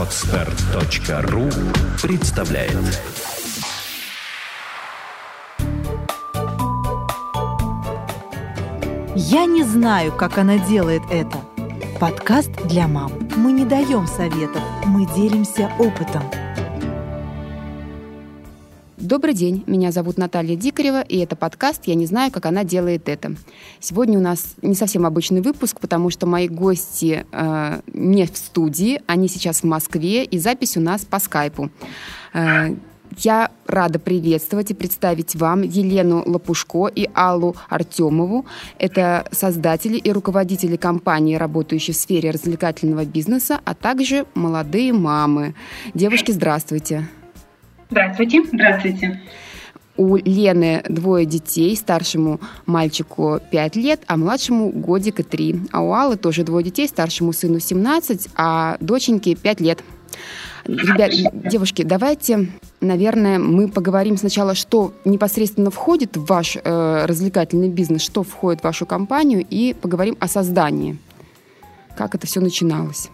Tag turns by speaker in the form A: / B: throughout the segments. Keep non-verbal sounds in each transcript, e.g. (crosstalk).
A: Отстар.ру представляет
B: Я не знаю, как она делает это. Подкаст для мам. Мы не даем советов, мы делимся опытом.
C: Добрый день, меня зовут Наталья Дикарева, и это подкаст «Я не знаю, как она делает это». Сегодня у нас не совсем обычный выпуск, потому что мои гости э, не в студии, они сейчас в Москве, и запись у нас по скайпу. Э, я рада приветствовать и представить вам Елену Лопушко и Аллу Артемову. Это создатели и руководители компании, работающие в сфере развлекательного бизнеса, а также молодые мамы. Девушки, здравствуйте.
D: Здравствуйте. Здравствуйте.
C: У Лены двое детей, старшему мальчику 5 лет, а младшему годика 3. А у Аллы тоже двое детей, старшему сыну 17, а доченьке 5 лет. Ребят, девушки, давайте, наверное, мы поговорим сначала, что непосредственно входит в ваш э, развлекательный бизнес, что входит в вашу компанию, и поговорим о создании. Как это все начиналось?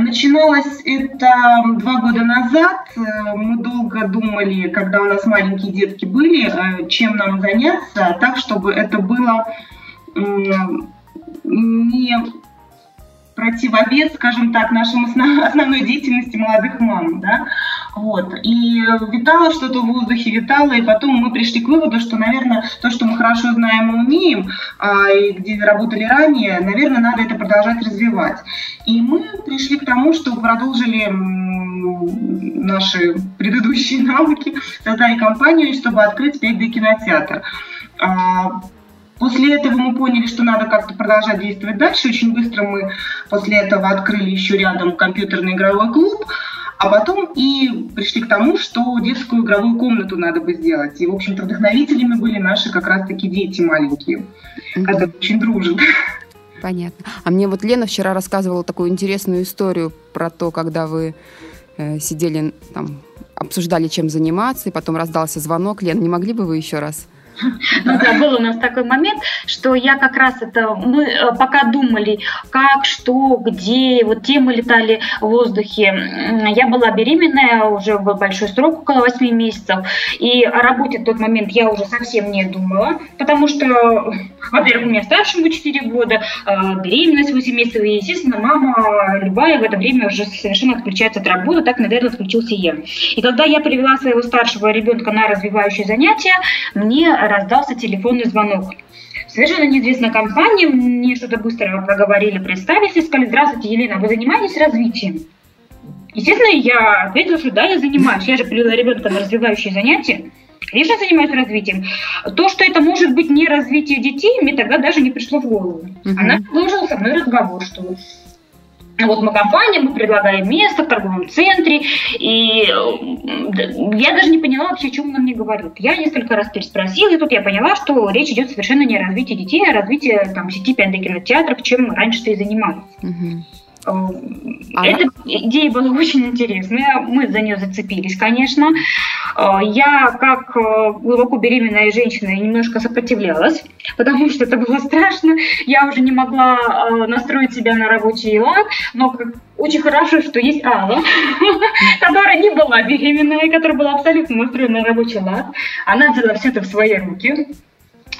D: Начиналось это два года назад. Э, мы долго думали, когда у нас маленькие детки были, э, чем нам заняться, так, чтобы это было не противовес, скажем так, нашему основной деятельности молодых мам, да, вот, и витало что-то в воздухе, витало, и потом мы пришли к выводу, что, наверное, то, что мы хорошо знаем и умеем, а, и где работали ранее, наверное, надо это продолжать развивать. И мы пришли к тому, что продолжили наши предыдущие (laughs) навыки, создали компанию, чтобы открыть 5D-кинотеатр. После этого мы поняли, что надо как-то продолжать действовать дальше. Очень быстро мы после этого открыли еще рядом компьютерный игровой клуб. А потом и пришли к тому, что детскую игровую комнату надо бы сделать. И, в общем-то, вдохновителями были наши как раз-таки дети маленькие, mm-hmm. которые очень дружат.
C: Понятно. А мне вот Лена вчера рассказывала такую интересную историю про то, когда вы э, сидели там, обсуждали, чем заниматься, и потом раздался звонок. Лена, не могли бы вы еще раз (laughs)
E: ну да, был у нас такой момент, что я как раз это, мы э, пока думали, как, что, где, вот темы летали в воздухе. Я была беременная, уже был большой срок, около 8 месяцев, и о работе в тот момент я уже совсем не думала, потому что, во-первых, у меня старшему 4 года, э, беременность 8 месяцев, и, естественно, мама любая в это время уже совершенно отключается от работы, так, наверное, отключился я. И когда я привела своего старшего ребенка на развивающие занятия, мне раздался телефонный звонок. Совершенно неизвестная компания, мне что-то быстро проговорили, представились и сказали, здравствуйте, Елена, вы занимаетесь развитием? Естественно, я ответила, что да, я занимаюсь. Я же привела ребенка на развивающие занятия. Конечно, занимаюсь развитием. То, что это может быть не развитие детей, мне тогда даже не пришло в голову. Она продолжила со мной разговор, что вот мы компания, мы предлагаем место в торговом центре, и я даже не поняла вообще, о чем она мне говорит. Я несколько раз переспросила, и тут я поняла, что речь идет совершенно не о развитии детей, а о развитии там, сети 5D-кинотеатров, чем раньше-то и занимались. Угу. А... Эта идея была очень интересная, мы за нее зацепились, конечно. Э, я, как э, глубоко беременная женщина, немножко сопротивлялась, потому что это было страшно. Я уже не могла э, настроить себя на рабочий лад, но очень хорошо, что есть Алла, (laughs) которая не была беременная, которая была абсолютно настроена на рабочий лад. Она взяла все это в свои руки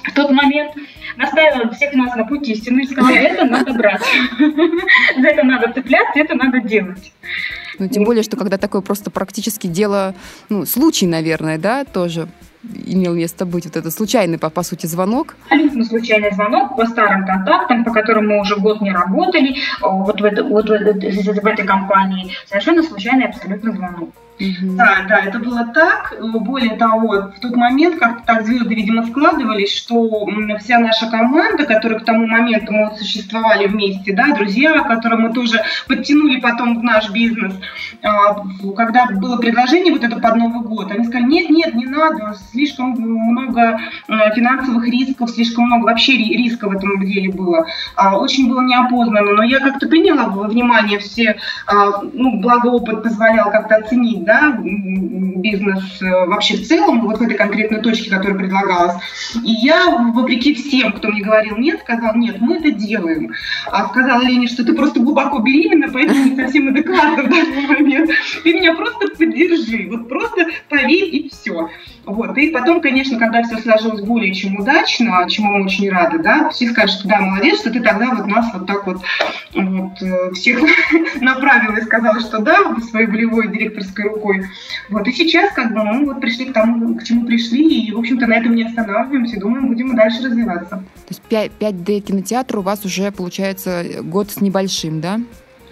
E: в тот момент наставила всех нас на путь истины и сказала, это надо брать, (laughs) за это надо цепляться, это надо делать.
C: Ну, тем более, что когда такое просто практически дело, ну, случай, наверное, да, тоже имел место быть вот этот случайный, по, по сути, звонок?
E: Абсолютно случайный звонок по старым контактам, по которым мы уже год не работали, вот в, это, вот в, в этой компании. Совершенно случайный абсолютно звонок.
D: Угу. Да, да, это было так. Более того, в тот момент как-то так звезды, видимо, складывались, что вся наша команда, которая к тому моменту мы вот существовали вместе, да, друзья, которые мы тоже подтянули потом в наш бизнес, а, когда было предложение вот это под Новый год, они сказали, нет, нет, не надо, слишком много а, финансовых рисков, слишком много вообще риска в этом деле было. А, очень было неопознанно, но я как-то приняла внимание все, ну, благо опыт позволял как-то оценить да, бизнес э, вообще в целом, вот в этой конкретной точке, которая предлагалась. И я, вопреки всем, кто мне говорил нет, сказал, нет, мы это делаем. А сказала Лене, что ты просто глубоко беременна, поэтому не совсем адекватно в данный момент. Ты меня просто поддержи, вот просто поверь и все. Вот. И потом, конечно, когда все сложилось более чем удачно, чему мы очень рады, да, все скажут, да, молодец, что ты тогда вот нас вот так вот, вот э, всех (laughs) направила и сказала, что да, своей волевой директорской рукой. Вот. И сейчас как бы мы вот пришли к тому, к чему пришли, и, в общем-то, на этом не останавливаемся, думаем, будем и дальше развиваться.
C: То есть 5D кинотеатр у вас уже, получается, год с небольшим, да?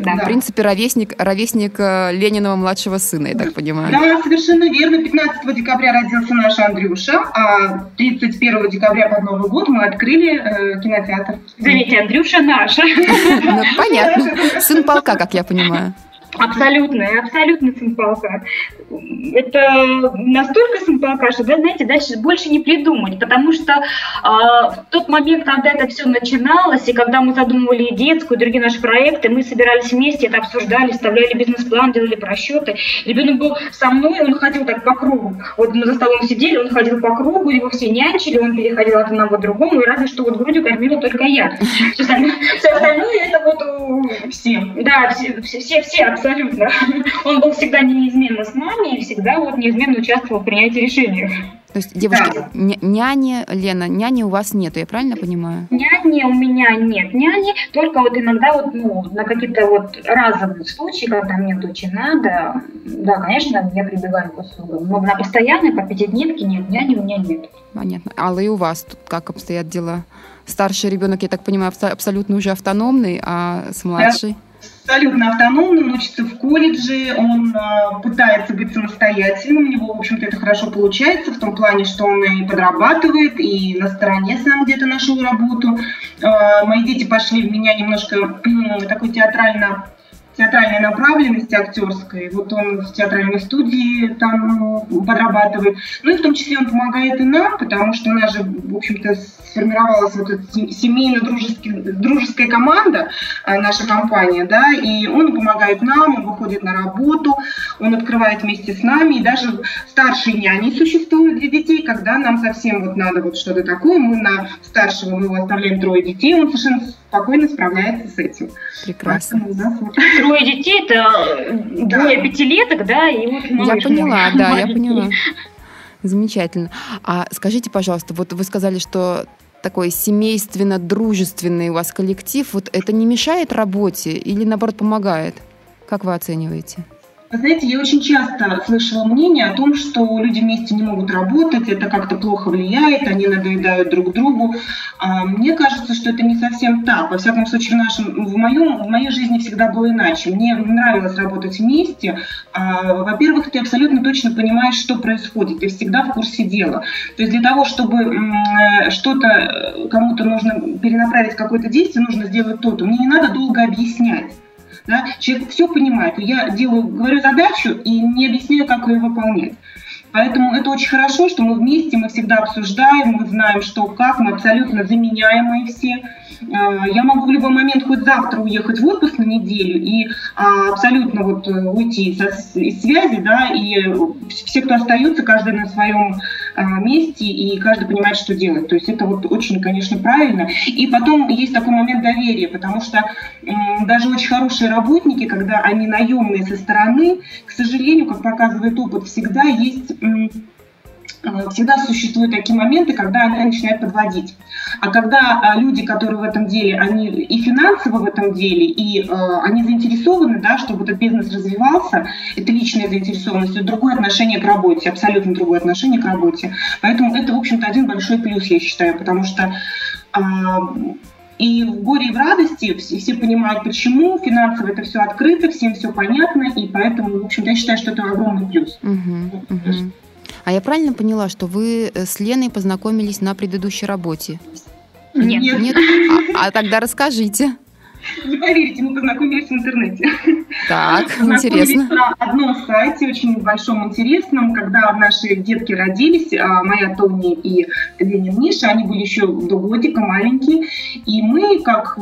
C: Да. В принципе, ровесник, ровесник э, Ленинова младшего сына, я так понимаю.
D: Да, совершенно верно. 15 декабря родился наш Андрюша, а 31 декабря под Новый год мы открыли э, кинотеатр.
E: Заметьте, Андрюша наш.
C: Ну, понятно. (laughs) Сын полка, как я понимаю.
E: Абсолютно, абсолютно симпалка. Это настолько симпалка, что, да, знаете, дальше больше не придумать, потому что э, в тот момент, когда это все начиналось, и когда мы задумывали детскую, и другие наши проекты, мы собирались вместе, это обсуждали, вставляли бизнес-план, делали просчеты. Ребенок был со мной, он ходил так по кругу. Вот мы за столом сидели, он ходил по кругу, его все нянчили, он переходил от одного к другому, и разве что вот грудью кормила только я. Все остальное это вот все. Да, все, все, все абсолютно. Он был всегда неизменно с нами и всегда вот неизменно участвовал в принятии решений.
C: То есть, девушки, да. няни, Лена, няни у вас нету, я правильно понимаю?
E: Няни у меня нет. Няни только вот иногда вот, ну, на какие-то вот разовые случаи, когда мне вот очень надо, да, конечно, я прибегаю к услугам. Но на постоянной, по пятидневке нет, няни у меня нет.
C: Понятно. Алла, и у вас тут как обстоят дела? Старший ребенок, я так понимаю, абсолютно уже автономный, а с младшей? Да
D: абсолютно автономный, он учится в колледже, он э, пытается быть самостоятельным, у него, в общем-то, это хорошо получается в том плане, что он и подрабатывает, и на стороне сам где-то нашел работу. Э, мои дети пошли в меня немножко э, такой театрально театральной направленности актерской. Вот он в театральной студии там подрабатывает. Ну и в том числе он помогает и нам, потому что у нас же, в общем-то, сформировалась вот эта семейно-дружеская команда, а, наша компания, да, и он помогает нам, он выходит на работу, он открывает вместе с нами, и даже старшие няни существуют для детей, когда нам совсем вот надо вот что-то такое, мы на старшего мы его оставляем трое детей, он совершенно спокойно справляется с этим.
C: Прекрасно.
E: Поэтому, да, Трое детей это двое пятилеток, да, и вот
C: Я поняла, да, я поняла. Замечательно. А скажите, пожалуйста, вот вы сказали, что такой семейственно-дружественный у вас коллектив, вот это не мешает работе или, наоборот, помогает? Как вы оцениваете?
D: Вы знаете, я очень часто слышала мнение о том, что люди вместе не могут работать, это как-то плохо влияет, они надоедают друг другу. А мне кажется, что это не совсем так. Во всяком случае, в, нашем, в, моем, в моей жизни всегда было иначе. Мне нравилось работать вместе. А, во-первых, ты абсолютно точно понимаешь, что происходит. Ты всегда в курсе дела. То есть для того, чтобы э, что-то э, кому-то нужно перенаправить какое-то действие, нужно сделать то-то. Мне не надо долго объяснять. Да? Человек все понимает. Я делаю, говорю задачу и не объясняю, как ее выполнять. Поэтому это очень хорошо, что мы вместе, мы всегда обсуждаем, мы знаем, что как, мы абсолютно заменяемые все. А, я могу в любой момент хоть завтра уехать в отпуск на неделю и а, абсолютно вот э, уйти из связи, да, и все, кто остается, каждый на своем месте, и каждый понимает, что делать. То есть это вот очень, конечно, правильно. И потом есть такой момент доверия, потому что даже очень хорошие работники, когда они наемные со стороны, к сожалению, как показывает опыт, всегда есть Э, всегда существуют такие моменты, когда они начинают подводить. А когда а, люди, которые в этом деле, они и финансово в этом деле, и э, они заинтересованы, да, чтобы этот бизнес развивался, это личная заинтересованность, это другое отношение к работе, абсолютно другое отношение к работе. Поэтому это, в общем-то, один большой плюс, я считаю, потому что э, и в горе, и в радости все, все понимают, почему, финансово это все открыто, всем все понятно, и поэтому, в общем-то, я считаю, что это огромный плюс.
C: Uh-huh, uh-huh. А я правильно поняла, что вы э, с Леной познакомились на предыдущей работе?
E: Нет.
C: Нет? А, а тогда расскажите.
D: Не поверите, мы познакомились в интернете.
C: Так, (laughs) интересно.
D: на одном сайте, очень большом интересном, когда наши детки родились, а, моя Тони и Ленин Миша, они были еще до годика маленькие, и мы, как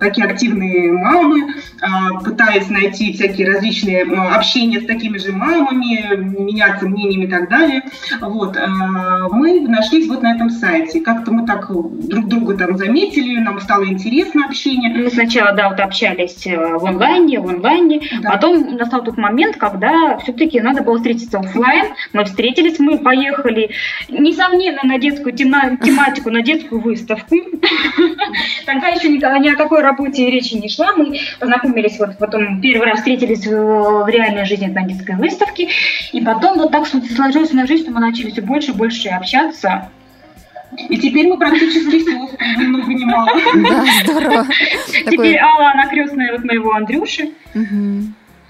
D: такие активные мамы, а, пытаясь найти всякие различные общения с такими же мамами, меняться мнениями и так далее, вот, а, мы нашлись вот на этом сайте. Как-то мы так друг друга там заметили, нам стало интересно общение.
E: Мы сначала, да, вот общались э, в онлайне, в онлайне, да. потом настал тот момент, когда все-таки надо было встретиться офлайн. Мы встретились, мы поехали, несомненно, на детскую тематику, на детскую выставку. (laughs) Тогда еще ни о какой работе речи не шла. Мы познакомились, вот потом первый раз встретились в реальной жизни на детской выставке, и потом вот так сложилось на жизнь, что мы начали все больше и больше общаться.
D: И теперь мы практически сестры, много ни мало.
C: Да, здорово. (laughs)
E: Теперь Алла, она крестная вот моего Андрюши.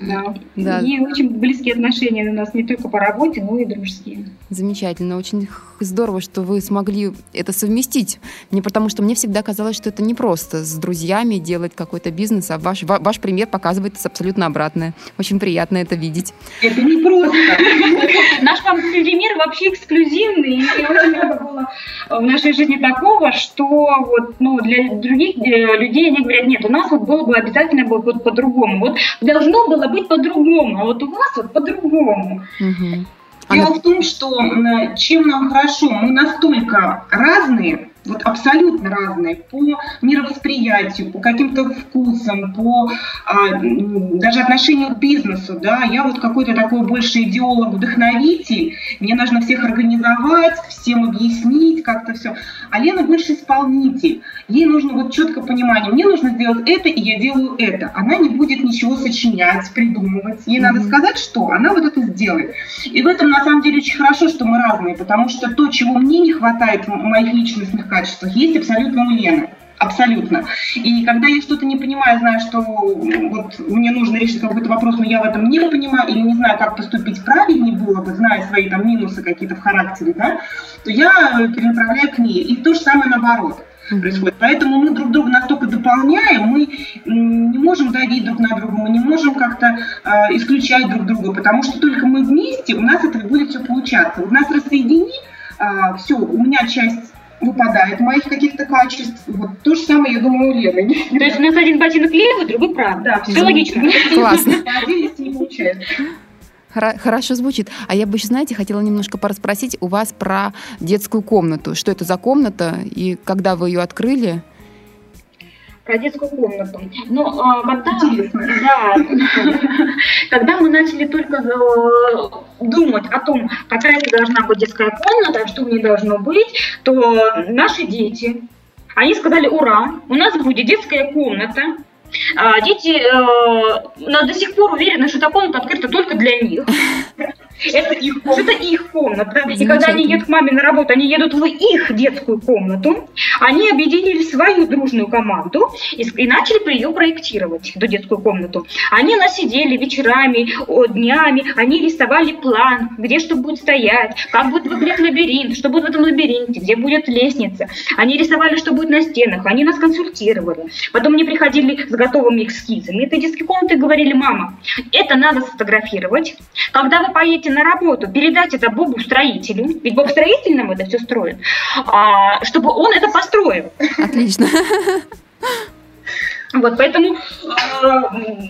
C: Да. да.
E: И очень близкие отношения у нас не только по работе, но и дружеские.
C: Замечательно. Очень здорово, что вы смогли это совместить. Мне потому что мне всегда казалось, что это не просто с друзьями делать какой-то бизнес, а ваш, ваш пример показывает абсолютно обратное. Очень приятно это видеть.
D: Это не просто. (laughs)
E: Наш вам пример вообще эксклюзивный. И очень много было в нашей жизни такого, что вот, ну, для других людей они говорят, нет, у нас вот было бы обязательно было вот по-другому. Вот должно было быть по-другому, а вот у вас вот по-другому.
C: Угу.
D: Дело Она... в том, что чем нам хорошо, мы настолько разные, вот абсолютно разные по мировосприятию, по каким-то вкусам, по а, даже отношению к бизнесу, да, я вот какой-то такой больше идеолог-вдохновитель, мне нужно всех организовать, всем объяснить как-то все, а Лена больше исполнитель, ей нужно вот четко понимание, мне нужно сделать это, и я делаю это, она не будет ничего сочинять, придумывать, ей mm-hmm. надо сказать, что, она вот это сделает, и в этом на самом деле очень хорошо, что мы разные, потому что то, чего мне не хватает в моих личностных качествах есть абсолютно у Лены. Абсолютно. И когда я что-то не понимаю, знаю, что вот мне нужно решить какой-то вопрос, но я в этом не понимаю или не знаю, как поступить правильнее было бы, зная свои там минусы какие-то в характере, да, то я перенаправляю к ней. И то же самое наоборот происходит. Поэтому мы друг друга настолько дополняем, мы не можем давить друг на друга, мы не можем как-то э, исключать друг друга, потому что только мы вместе, у нас это будет все получаться. Вот нас рассоедини, э, все, у меня часть выпадает моих каких-то качеств. Вот то же самое, я думаю, у Лены.
E: То есть у нас один ботинок левый, другой правый.
D: Да,
E: все логично.
C: Классно.
D: не получается.
C: Хорошо звучит. А я бы еще, знаете, хотела немножко порасспросить у вас про детскую комнату. Что это за комната и когда вы ее открыли?
E: Про детскую комнату. Но ну, а, когда, да, (laughs) когда мы начали только э, думать о том, какая это должна быть детская комната, что в ней должно быть, то наши дети, они сказали, ура, у нас будет детская комната, а дети э, до сих пор уверены, что эта комната открыта только для них. (laughs) Это их комната. Это их комната. И когда они едут к маме на работу, они едут в их детскую комнату. Они объединили свою дружную команду и, и начали ее проектировать, эту детскую комнату. Они нас сидели вечерами, днями, они рисовали план, где что будет стоять, как будет выглядеть лабиринт, что будет в этом лабиринте, где будет лестница. Они рисовали, что будет на стенах, они нас консультировали. Потом они приходили с готовыми эскизами этой детской комнаты и говорили, мама, это надо сфотографировать. Когда вы поедете на работу, передать это Богу строителю, ведь Бог строитель нам это все строит, а, чтобы он это построил.
C: Отлично.
E: Вот, поэтому э,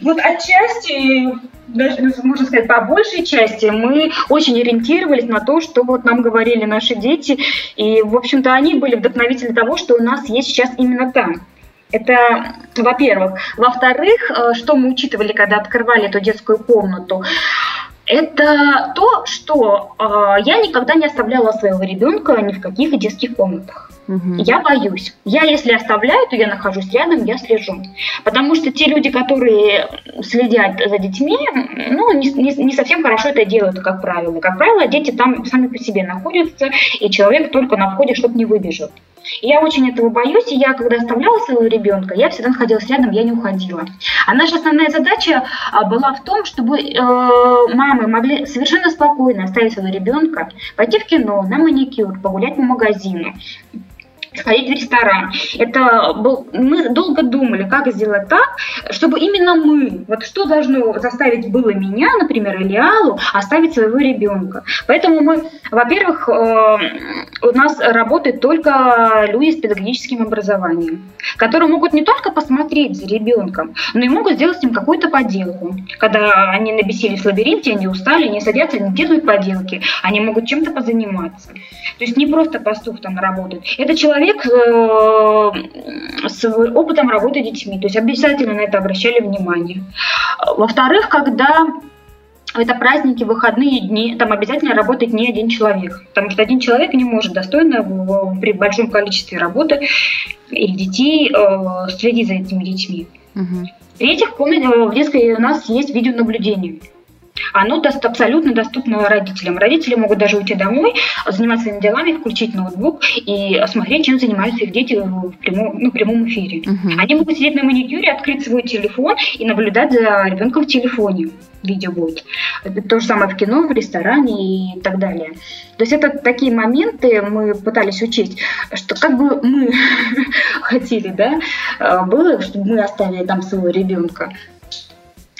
E: вот отчасти, даже, можно сказать, по большей части, мы очень ориентировались на то, что вот нам говорили наши дети, и, в общем-то, они были вдохновители того, что у нас есть сейчас именно там. Это, во-первых. Во-вторых, э, что мы учитывали, когда открывали эту детскую комнату? Это то, что э, я никогда не оставляла своего ребенка ни в каких детских комнатах. Угу. Я боюсь. Я, если оставляю, то я нахожусь рядом, я слежу. Потому что те люди, которые следят за детьми, ну, не, не, не совсем хорошо это делают, как правило. Как правило, дети там сами по себе находятся, и человек только на входе, чтобы не выбежал. Я очень этого боюсь, и я, когда оставляла своего ребенка, я всегда находилась рядом, я не уходила. А наша основная задача а, была в том, чтобы э, мамы могли совершенно спокойно оставить своего ребенка, пойти в кино, на маникюр, погулять по магазину, сходить в ресторан. Это был, мы долго думали, как сделать так, чтобы именно мы, вот что должно заставить было меня, например, или Аллу, оставить своего ребенка. Поэтому мы, во-первых, э, у нас работают только люди с педагогическим образованием, которые могут не только посмотреть за ребенком, но и могут сделать с ним какую-то поделку. Когда они набесились в лабиринте, они устали, они садятся, они делают поделки, они могут чем-то позаниматься. То есть не просто пастух там работает. Это человек э, с опытом работы с детьми. То есть обязательно на это обращали внимание. Во-вторых, когда это праздники, выходные дни, там обязательно работает не один человек, потому что один человек не может достойно в, при большом количестве работы или детей э, следить за этими детьми. Угу. В-третьих, в детской у нас есть видеонаблюдение оно даст, абсолютно доступно родителям. Родители могут даже уйти домой, заниматься своими делами, включить ноутбук и смотреть, чем занимаются их дети в прямом, ну, прямом эфире. Угу. Они могут сидеть на маникюре, открыть свой телефон и наблюдать за ребенком в телефоне. Видео будет. То же самое в кино, в ресторане и так далее. То есть это такие моменты мы пытались учить, что как бы мы (laughs) хотели, да, э, было, чтобы мы оставили там своего ребенка,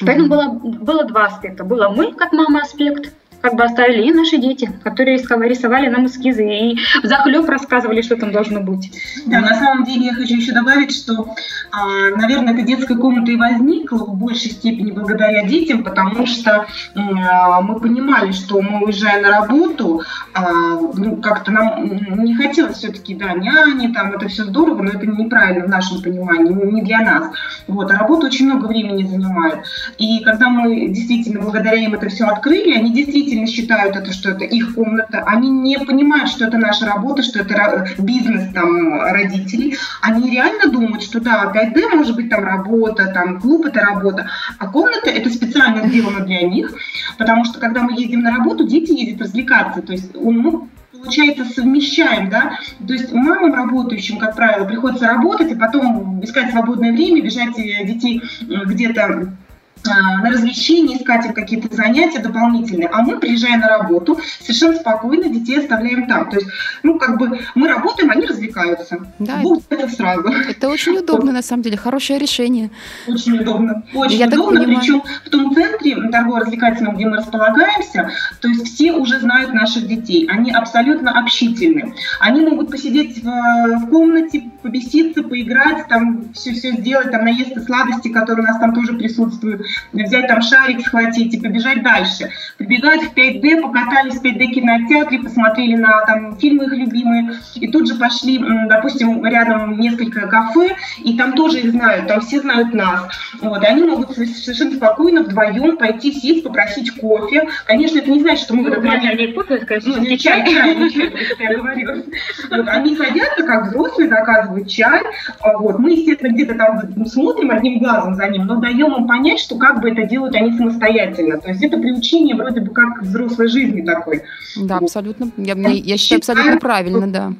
E: Поэтому было, было два аспекта. Было мы, как мама, аспект, как бы оставили и наши дети, которые рисовали нам эскизы и захлеб рассказывали, что там должно быть.
D: Да, на самом деле я хочу еще добавить, что, а, наверное, эта детская комната и возникла в большей степени благодаря детям, потому что а, мы понимали, что мы уезжаем на работу, а, ну, как-то нам не хотелось все-таки, да, няни, там, это все здорово, но это неправильно в нашем понимании, не для нас. Вот, а работа очень много времени занимает. И когда мы действительно благодаря им это все открыли, они действительно действительно считают это, что это их комната, они не понимают, что это наша работа, что это бизнес там родителей, они реально думают, что да, 5D может быть там работа, там клуб это работа, а комната это специально сделано для них, потому что когда мы ездим на работу, дети ездят развлекаться, то есть мы получается, совмещаем, да, то есть мамам работающим, как правило, приходится работать, и потом искать свободное время, бежать э, детей где-то а, на развлечения, искать им какие-то занятия дополнительные, а мы, приезжая на работу, совершенно спокойно детей оставляем там. То есть, ну, как бы мы работаем, они развлекаются.
C: Да, Бог это сразу. Это очень удобно, на самом деле, хорошее решение.
D: Очень удобно. Очень Я удобно, причем в том центре торгово-развлекательном, где мы располагаемся, то есть все уже знают наших детей, они абсолютно общительны. Они могут посидеть в, в комнате, побеситься, поиграть, там все-все сделать, там наесться сладости, которые у нас там тоже присутствуют взять там шарик, схватить и побежать дальше. Прибегают в 5D, покатались в 5D кинотеатре, посмотрели на там фильмы их любимые, и тут же пошли, допустим, рядом несколько кафе, и там тоже их знают, там все знают нас. Вот, и они могут совершенно спокойно вдвоем пойти сесть, попросить кофе. Конечно, это не значит, что мы в этот момент... Не кофе, конечно, ну, не чай, чай, не чай, я говорила. Вот, они садятся, как взрослые, заказывают чай. А вот, мы, естественно, где-то там смотрим одним глазом за ним, но даем им понять, что как бы это делают они самостоятельно. То есть это приучение вроде бы как взрослой жизни такой.
C: Да, абсолютно. Я, я считаю абсолютно правильно, да.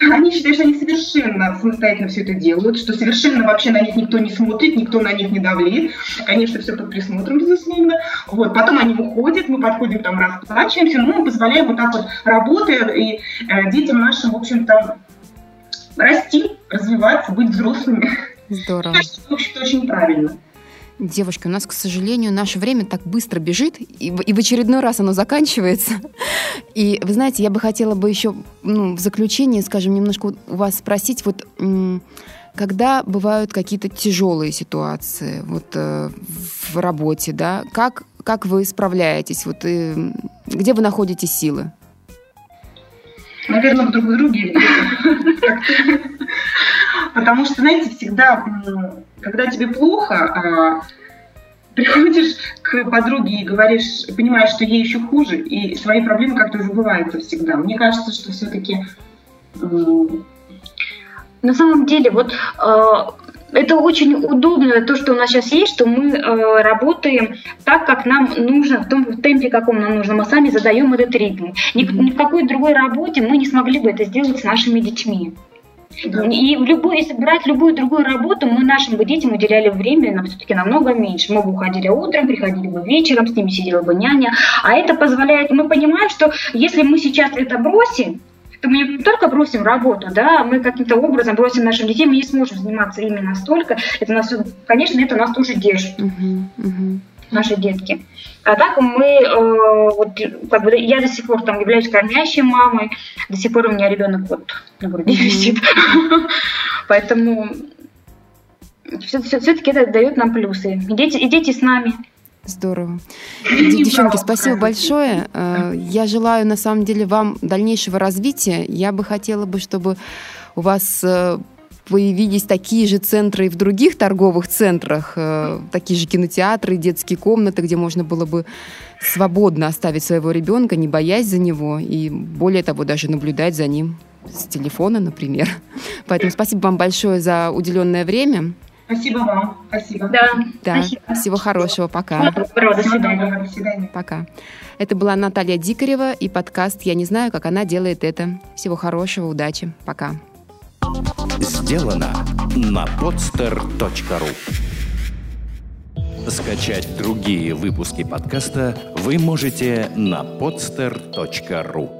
D: Они считают, что они совершенно самостоятельно все это делают, что совершенно вообще на них никто не смотрит, никто на них не давлеет. Конечно, все под присмотром, безусловно. Вот. Потом они выходят, мы подходим, там расплачиваемся, но мы позволяем вот так вот, работая, и э, детям нашим, в общем-то, расти, развиваться, быть взрослыми.
C: Здорово.
D: Кажется, в общем-то, очень правильно.
C: Девушки, у нас, к сожалению, наше время так быстро бежит, и, и в очередной раз оно заканчивается. И вы знаете, я бы хотела бы еще ну, в заключение, скажем, немножко у вас спросить, вот когда бывают какие-то тяжелые ситуации вот, э, в работе, да, как, как вы справляетесь, вот, э, где вы находите силы?
D: Наверное, друг в друге. Потому что, знаете, всегда когда тебе плохо, а, приходишь к подруге и говоришь, понимаешь, что ей еще хуже, и свои проблемы как-то забываются всегда. Мне кажется, что все-таки...
E: На самом деле, вот э, это очень удобно, то, что у нас сейчас есть, что мы э, работаем так, как нам нужно, в том в темпе, каком нам нужно. Мы сами задаем этот ритм. Ни, ни в какой другой работе мы не смогли бы это сделать с нашими детьми. И в любой, если брать любую другую работу, мы нашим бы детям уделяли время нам все-таки намного меньше. Мы бы уходили утром, приходили бы вечером, с ними сидела бы няня. А это позволяет, мы понимаем, что если мы сейчас это бросим, то мы не только бросим работу, да, мы каким-то образом бросим наших детей, мы не сможем заниматься ими настолько. Это нас, конечно, это нас тоже держит. Uh-huh, uh-huh наши детки. А так мы, э, вот, как бы, я до сих пор там являюсь кормящей мамой, до сих пор у меня ребенок вот на груди висит. Поэтому все-таки это дает нам плюсы. И дети, и дети с нами.
C: Здорово. Девчонки, спасибо большое. Э, я желаю, на самом деле, вам дальнейшего развития. Я бы хотела бы, чтобы у вас э, появились такие же центры и в других торговых центрах, э, такие же кинотеатры, детские комнаты, где можно было бы свободно оставить своего ребенка, не боясь за него, и более того, даже наблюдать за ним с телефона, например. (laughs) Поэтому спасибо вам большое за уделенное время.
D: Спасибо вам. Спасибо.
E: Да.
C: да. Спасибо. Всего хорошего. Пока.
E: Доброго. До свидания.
D: До свидания.
C: Пока. Это была Наталья Дикарева и подкаст «Я не знаю, как она делает это». Всего хорошего, удачи. Пока.
A: Сделано на podster.ru Скачать другие выпуски подкаста вы можете на podster.ru